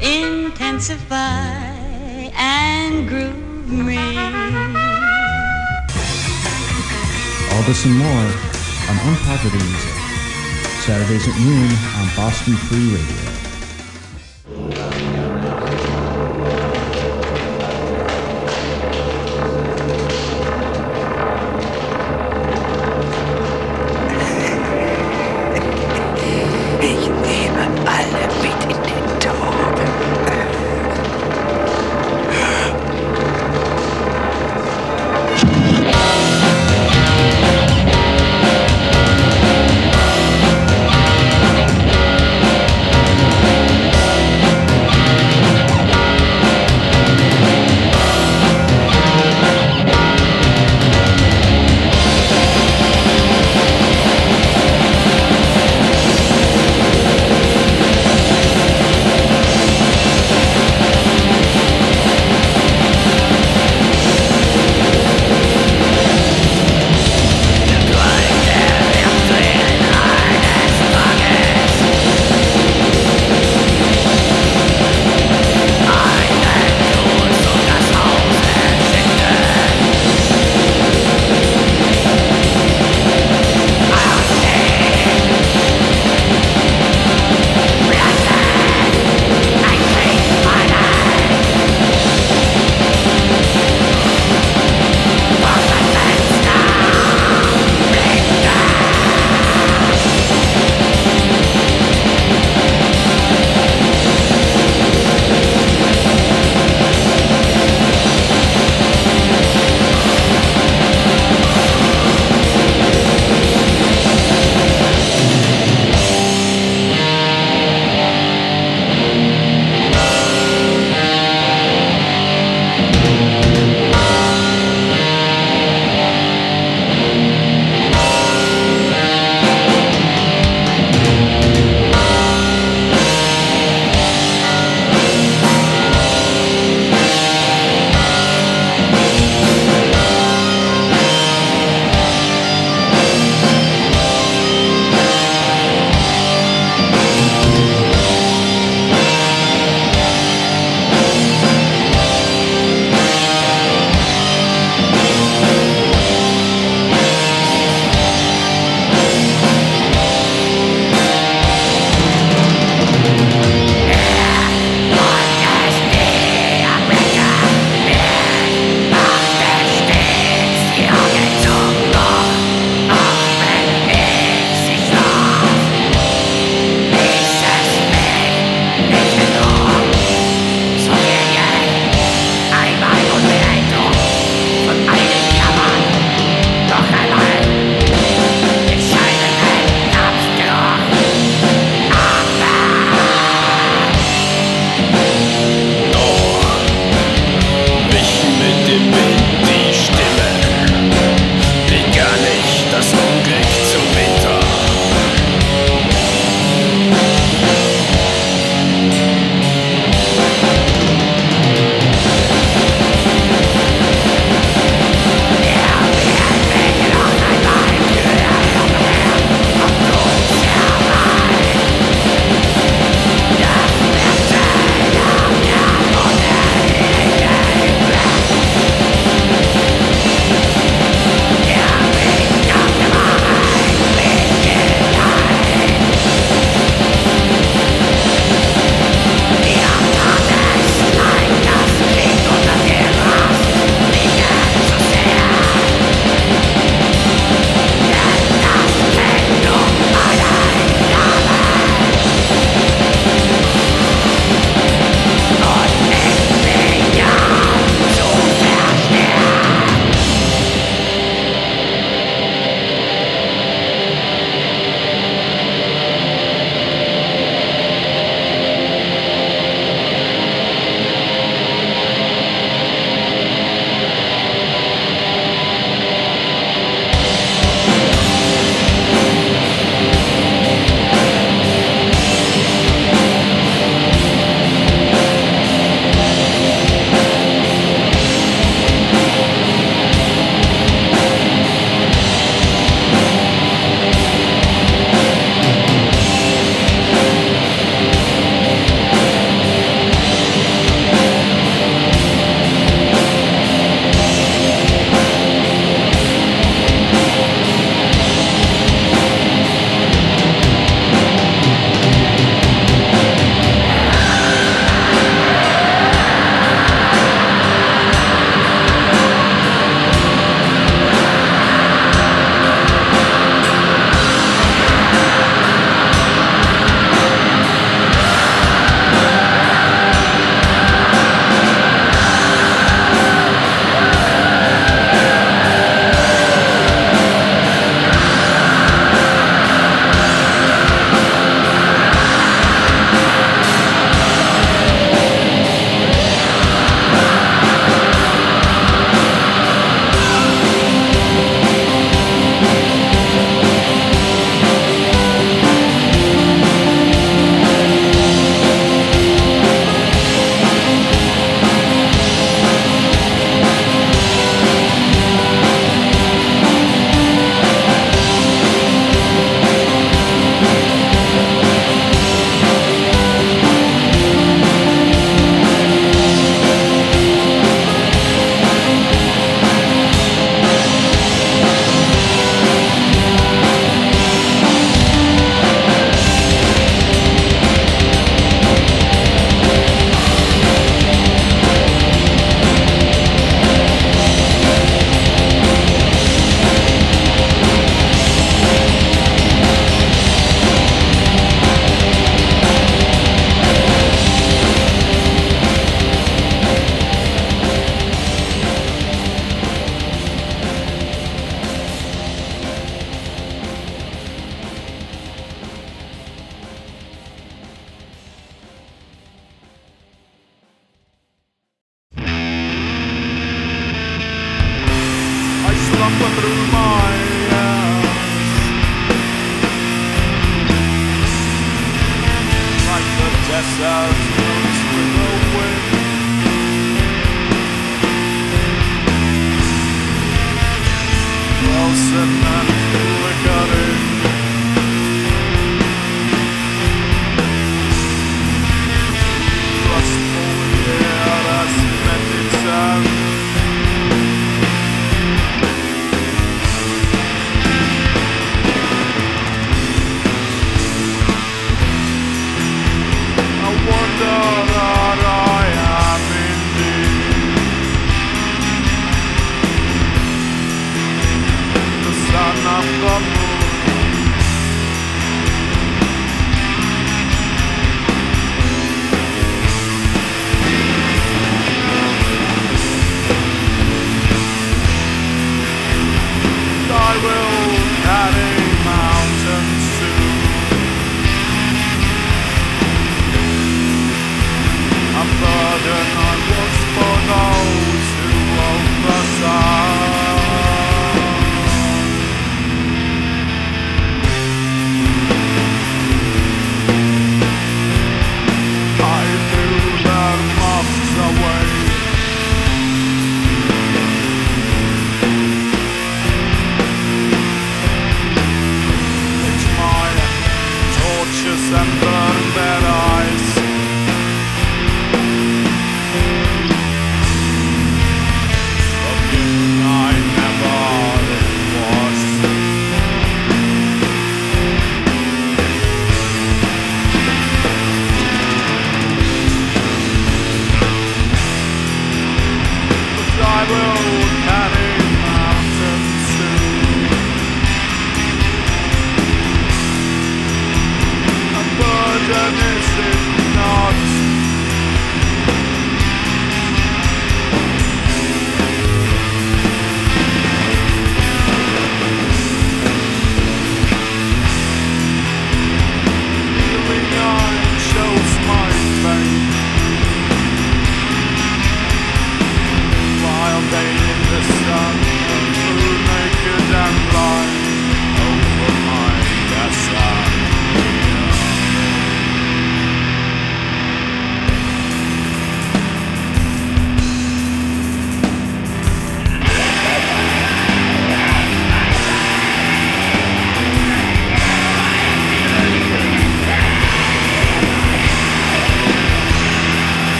Intensify and groove me. All this and more on Unpocketed Music. Saturdays at noon on Boston Free Radio.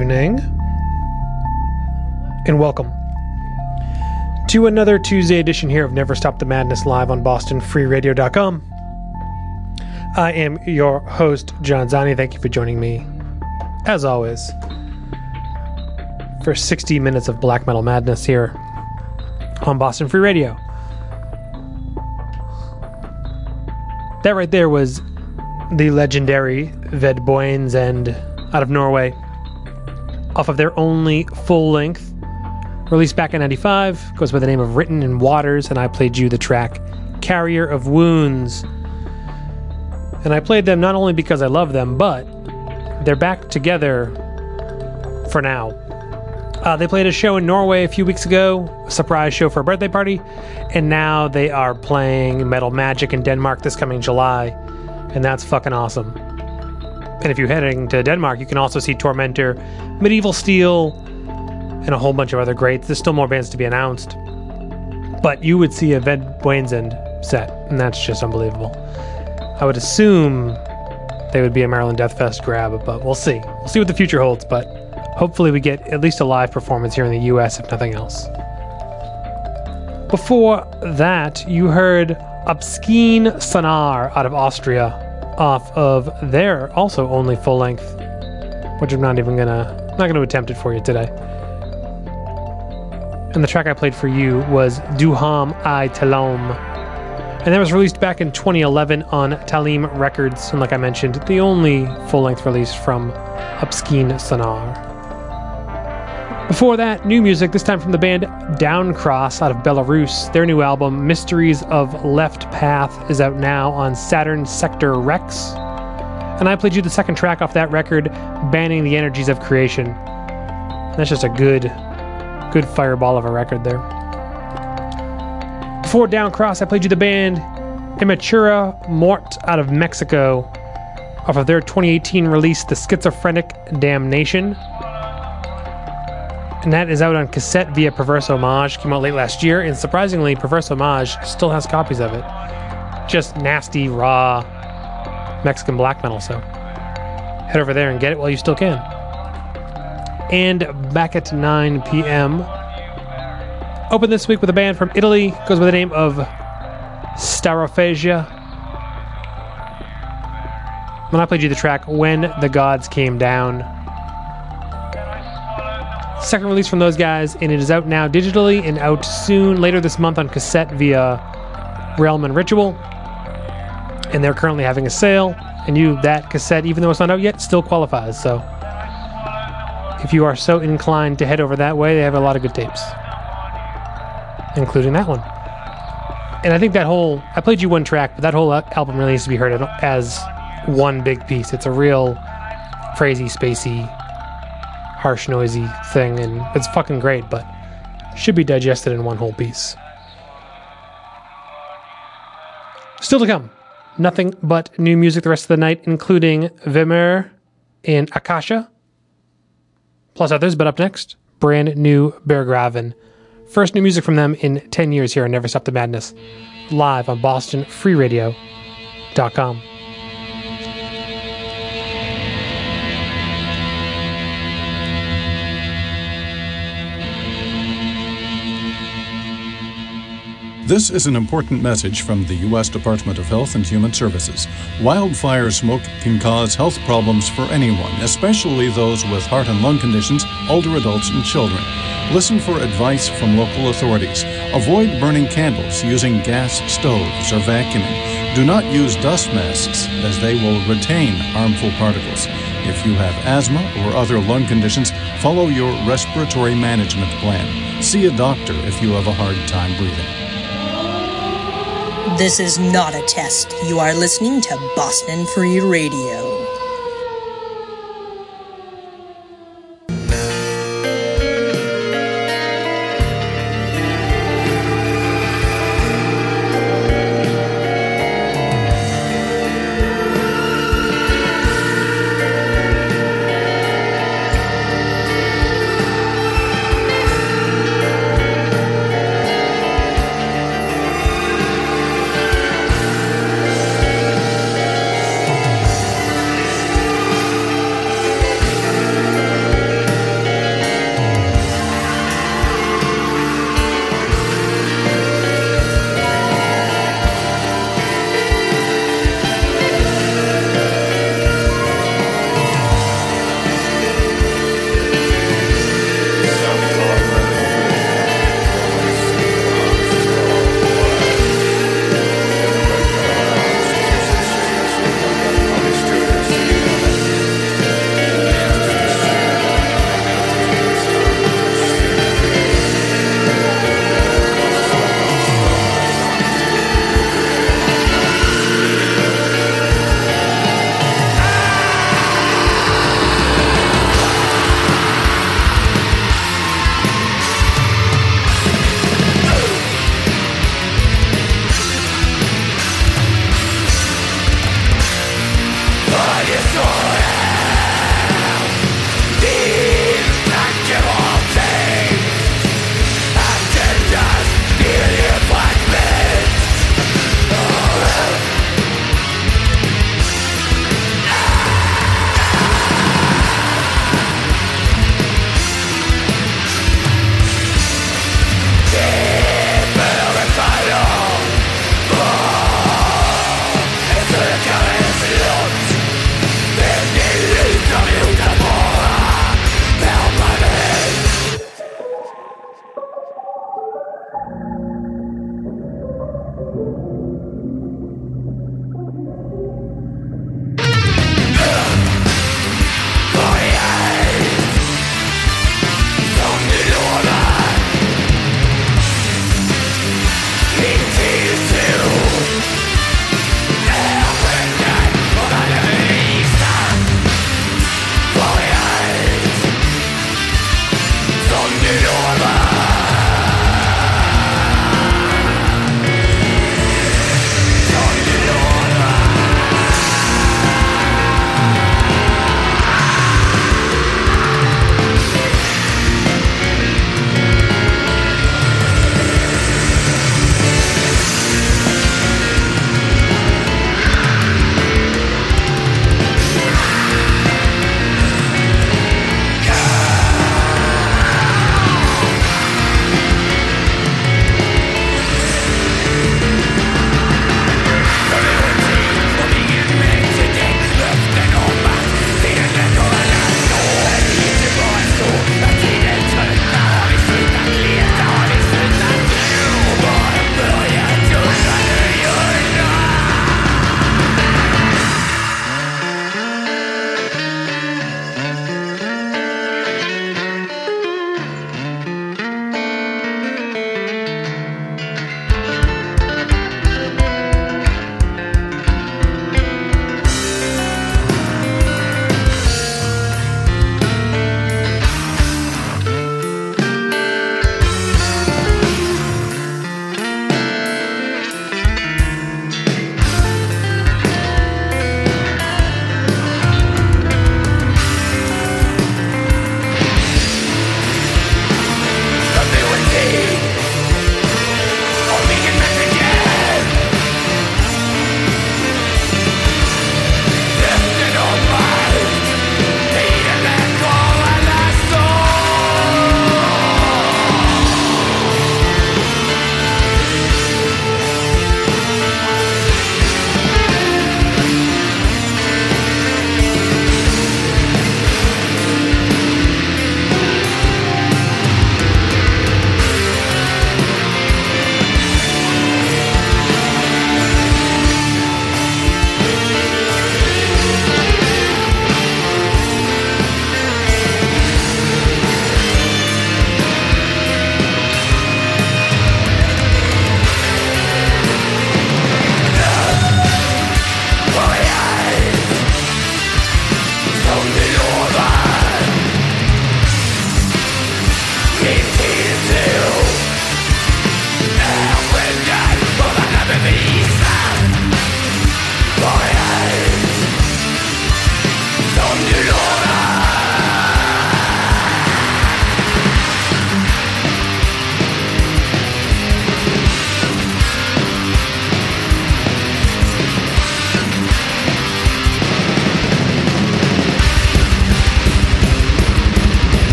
Evening, and welcome to another Tuesday edition here of Never Stop the Madness live on BostonFreeRadio.com. I am your host, John Zani. Thank you for joining me, as always, for 60 minutes of black metal madness here on Boston Free Radio. That right there was the legendary Ved Buens Ende out of Norway off of their only full length. Released back in 95 goes by the name of Written in Waters and I played you the track Carrier of Wounds. And I played them not only because I love them but they're back together for now. Uh, they played a show in Norway a few weeks ago, a surprise show for a birthday party, and now they are playing Metal Magic in Denmark this coming July, and that's fucking awesome. And if you're heading to Denmark, you can also see Tormentor, Medieval Steel, and a whole bunch of other greats. There's still more bands to be announced, but you would see a Ved End set, and that's just unbelievable. I would assume they would be a Maryland Deathfest grab, but we'll see. We'll see what the future holds, but hopefully we get at least a live performance here in the US, if nothing else. Before that, you heard Obscene Sonar out of Austria off of their also only full length, which I'm not even gonna not gonna attempt it for you today. And the track I played for you was Duham I Telom. And that was released back in 2011 on Talim Records, and like I mentioned, the only full length release from Obscene Sonar. Before that, new music, this time from the band Downcross out of Belarus. Their new album, Mysteries of Left Path, is out now on Saturn Sector Rex. And I played you the second track off that record, Banning the Energies of Creation. That's just a good, good fireball of a record there. Before Downcross, I played you the band Immatura Mort out of Mexico off of their 2018 release, The Schizophrenic Damnation and that is out on cassette via Perverse Homage. Came out late last year, and surprisingly, Perverse Homage still has copies of it. Just nasty, raw Mexican black metal. So head over there and get it while you still can. And back at 9 p.m. Open this week with a band from Italy. Goes by the name of Starophagia. When I played you the track When the Gods Came Down. Second release from those guys, and it is out now digitally and out soon later this month on cassette via Realm and Ritual. And they're currently having a sale, and you that cassette, even though it's not out yet, still qualifies. So if you are so inclined to head over that way, they have a lot of good tapes, including that one. And I think that whole I played you one track, but that whole album really needs to be heard as one big piece. It's a real crazy, spacey harsh, noisy thing, and it's fucking great, but should be digested in one whole piece. Still to come, nothing but new music the rest of the night, including Vimur and Akasha, plus others. But up next, brand new Bergraven. First new music from them in 10 years here on Never Stop the Madness, live on BostonFreeRadio.com. This is an important message from the U.S. Department of Health and Human Services. Wildfire smoke can cause health problems for anyone, especially those with heart and lung conditions, older adults, and children. Listen for advice from local authorities. Avoid burning candles, using gas stoves, or vacuuming. Do not use dust masks, as they will retain harmful particles. If you have asthma or other lung conditions, follow your respiratory management plan. See a doctor if you have a hard time breathing. This is not a test. You are listening to Boston Free Radio.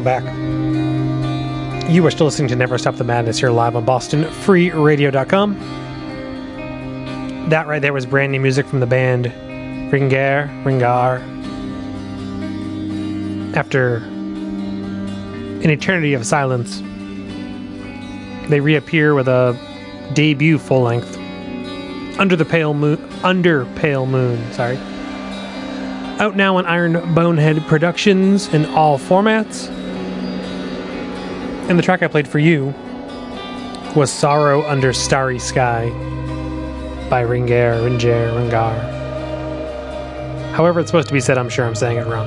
Welcome back. You are still listening to Never Stop the Madness here live on BostonFreeRadio.com. That right there was brand new music from the band Ringar, Ringar. After an eternity of silence, they reappear with a debut full length, Under the Pale Moon. Under Pale Moon, sorry. Out now on Iron Bonehead Productions in all formats. And the track I played for you was Sorrow Under Starry Sky by Ringar, Ringar, Ringar. However, it's supposed to be said, I'm sure I'm saying it wrong.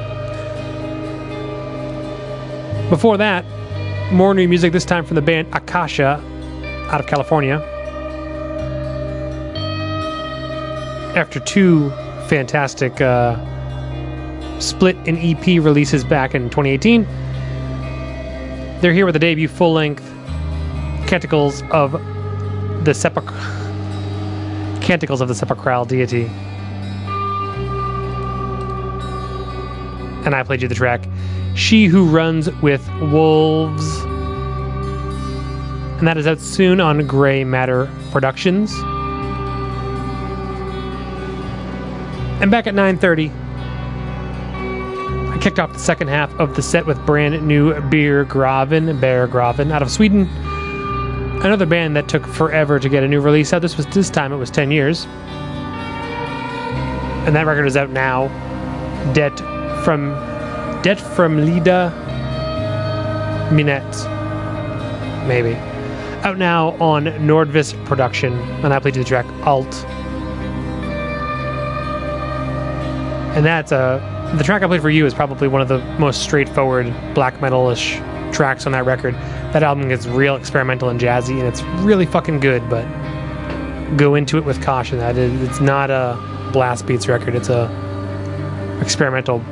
Before that, more new music, this time from the band Akasha out of California. After two fantastic uh, split and EP releases back in 2018, they're here with the debut full length Canticles of the Sepulch- Canticles of the Sepulchral Deity. And I played you the track She Who Runs with Wolves. And that is out soon on Grey Matter Productions. And back at 9:30, I kicked off the second half of the set with brand new Beer Graven, Bear Graven out of Sweden. Another band that took forever to get a new release out. This was this time it was 10 years. And that record is out now. Debt from Debt from Lida Minette. Maybe. Out now on Nordvis Production. And I played you the track Allt. And that's uh, the track I played for you is probably one of the most straightforward black metal-ish tracks on that record. That album gets real experimental and jazzy, and it's really fucking good. But go into it with caution. That is, it's not a blast beats record. It's a experimental,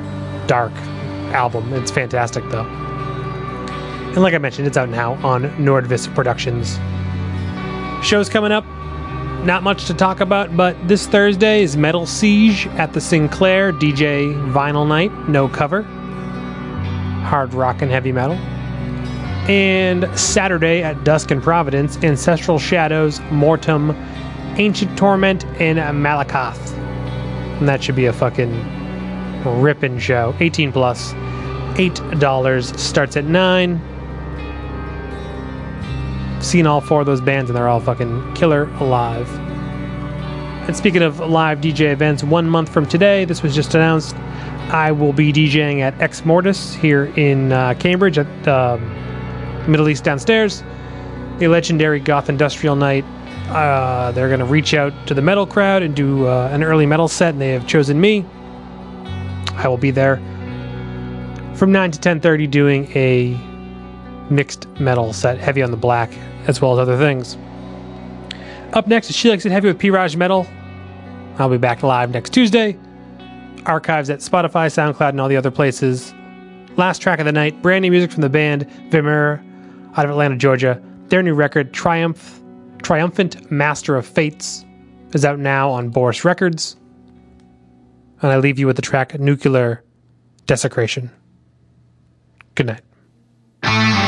dark album. It's fantastic though. And like I mentioned, it's out now on Nordvis Productions. Shows coming up. Not much to talk about, but this Thursday is Metal Siege at the Sinclair DJ Vinyl Night, no cover. Hard rock and heavy metal. And Saturday at Dusk in Providence, Ancestral Shadows, Mortem, Ancient Torment, and Malakoth. And that should be a fucking ripping show. 18 plus. $8 starts at 9 seen all four of those bands and they're all fucking killer alive. And speaking of live DJ events, one month from today, this was just announced, I will be DJing at Ex Mortis here in uh, Cambridge at uh, Middle East Downstairs, a legendary goth industrial night. Uh, they're going to reach out to the metal crowd and do uh, an early metal set, and they have chosen me. I will be there from 9 to 10:30 doing a mixed metal set, heavy on the black, as well as other things. Up next is She Likes It Heavy with P. Raj Metal. I'll be back live next Tuesday. Archives at Spotify, SoundCloud, and all the other places. Last track of the night, brand new music from the band Vimur out of Atlanta, Georgia. Their new record, Triumph, Triumphant Master of Fates, is out now on Boris Records. And I leave you with the track Nuclear Desecration. Good night.